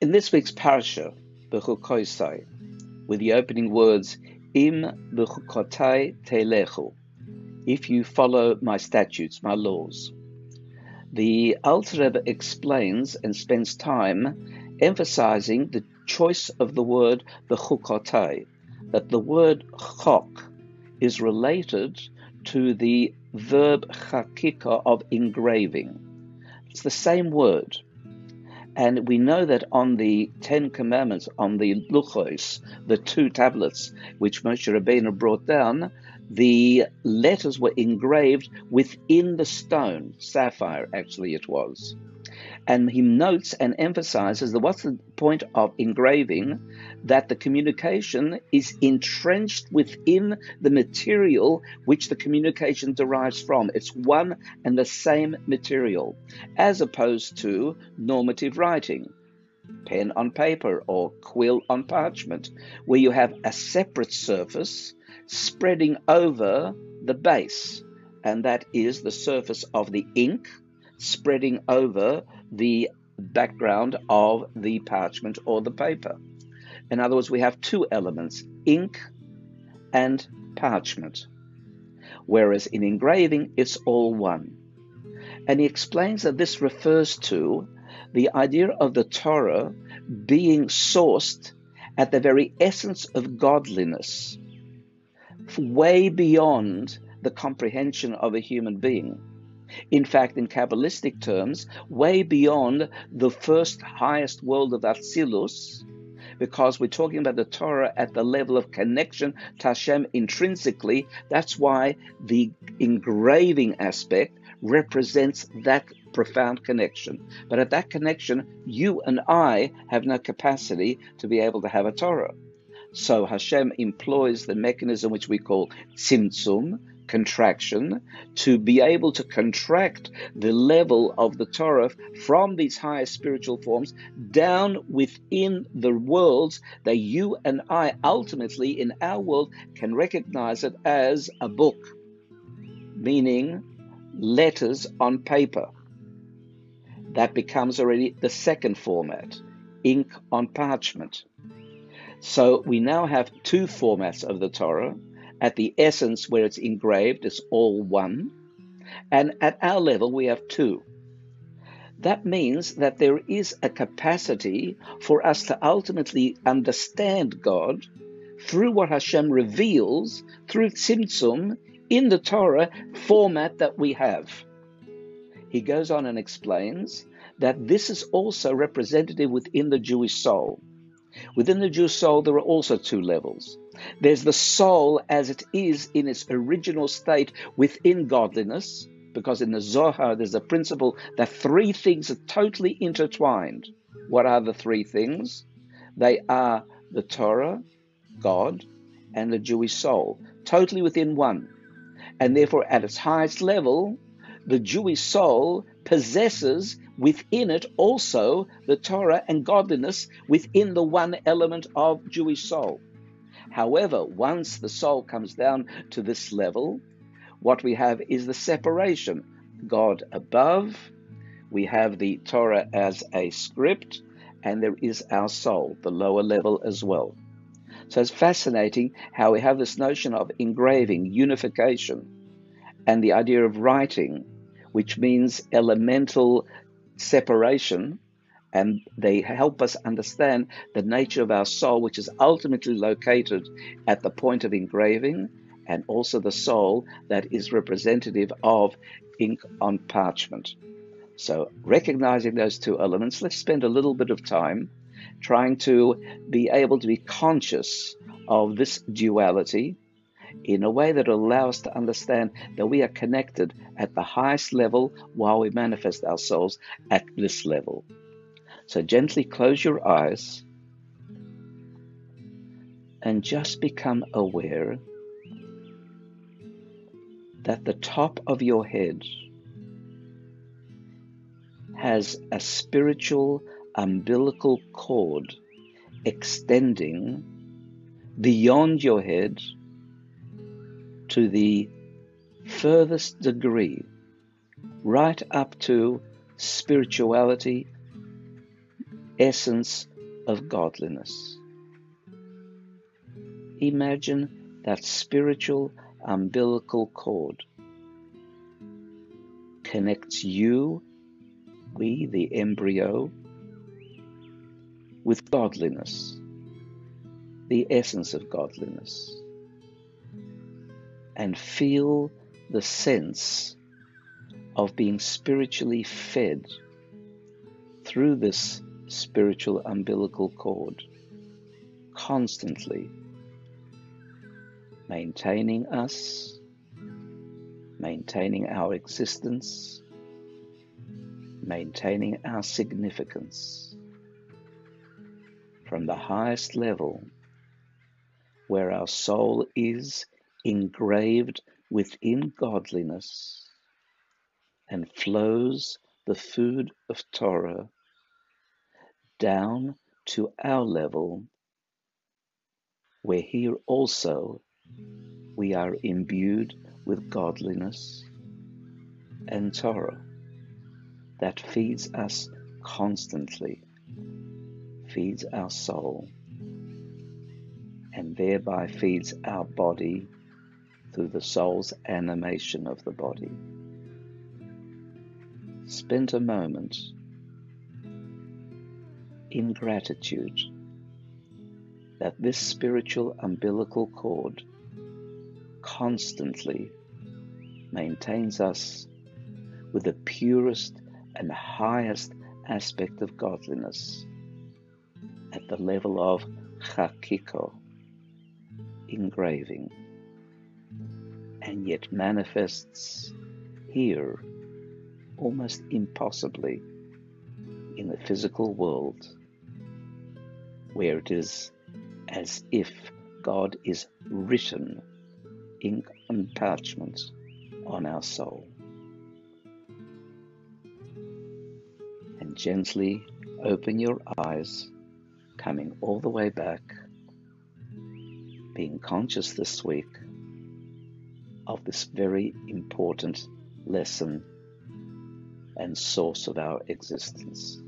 In this week's parasha, Bechukoisai, with the opening words, Im bechukotai telechu, if you follow my statutes, my laws. The Alter Rebbe explains and spends time emphasizing the choice of the word bechukotai, that the word chok is related to the verb chakika of engraving. It's the same word. And we know that on the Ten Commandments, on the Luchos, the two tablets which Moshe Rabbeinu brought down, the letters were engraved within the stone, sapphire actually it was. And he notes and emphasizes that what's the point of engraving? That the communication is entrenched within the material which the communication derives from. It's one and the same material, as opposed to normative writing pen on paper or quill on parchment, where you have a separate surface spreading over the base, and that is the surface of the ink spreading over the background of the parchment or the paper. In other words, we have two elements ink and parchment, whereas in engraving it's all one. And he explains that this refers to the idea of the Torah being sourced at the very essence of godliness way beyond the comprehension of a human being. In fact, in Kabbalistic terms, way beyond the first highest world of Atzilus, because we're talking about the Torah at the level of connection to Hashem intrinsically. That's why the engraving aspect represents that profound connection. But at that connection, you and I have no capacity to be able to have a Torah. So Hashem employs the mechanism which we call tzimtzum, contraction, to be able to contract the level of the Torah from these higher spiritual forms down within the worlds that you and I ultimately in our world can recognize it as a book, meaning letters on paper. That becomes already the second format, ink on parchment. So we now have two formats of the Torah. At the essence, where it's engraved, it's all one. And at our level, we have two. That means that there is a capacity for us to ultimately understand God through what Hashem reveals through Tzimtzum in the Torah format that we have. He goes on and explains that this is also representative within the Jewish soul. Within the Jewish soul, there are also two levels. There's the soul as it is in its original state within godliness, because in the Zohar there's a principle that three things are totally intertwined. What are the three things? They are the Torah, God, and the Jewish soul, totally within one. And therefore, at its highest level, the Jewish soul possesses within it also the Torah and godliness within the one element of Jewish soul. However, once the soul comes down to this level, what we have is the separation God above, we have the Torah as a script, and there is our soul, the lower level as well. So it's fascinating how we have this notion of engraving, unification, and the idea of writing, which means elemental separation and they help us understand the nature of our soul, which is ultimately located at the point of engraving, and also the soul that is representative of ink on parchment. So, recognizing those two elements, let's spend a little bit of time trying to be able to be conscious of this duality in a way that allows us to understand that we are connected at the highest level while we manifest ourselves at this level. So gently close your eyes and just become aware that the top of your head has a spiritual umbilical cord extending beyond your head to the furthest degree, right up to spirituality, essence, of godliness. Imagine that spiritual umbilical cord connects you, we, the embryo, with godliness, the essence of godliness, and feel the sense of being spiritually fed through this spiritual umbilical cord constantly, maintaining us, maintaining our existence, maintaining our significance from the highest level where our soul is engraved within godliness and flows the food of Torah down to our level, where here also we are imbued with godliness and Torah that feeds us constantly, feeds our soul, and thereby feeds our body through the soul's animation of the body. Spend a moment in gratitude that this spiritual umbilical cord constantly maintains us with the purest and highest aspect of godliness at the level of chakiko, engraving, and yet manifests here almost impossibly in the physical world where it is as if God is written ink on parchment on our soul. And gently open your eyes, coming all the way back, being conscious this week of this very important lesson and source of our existence.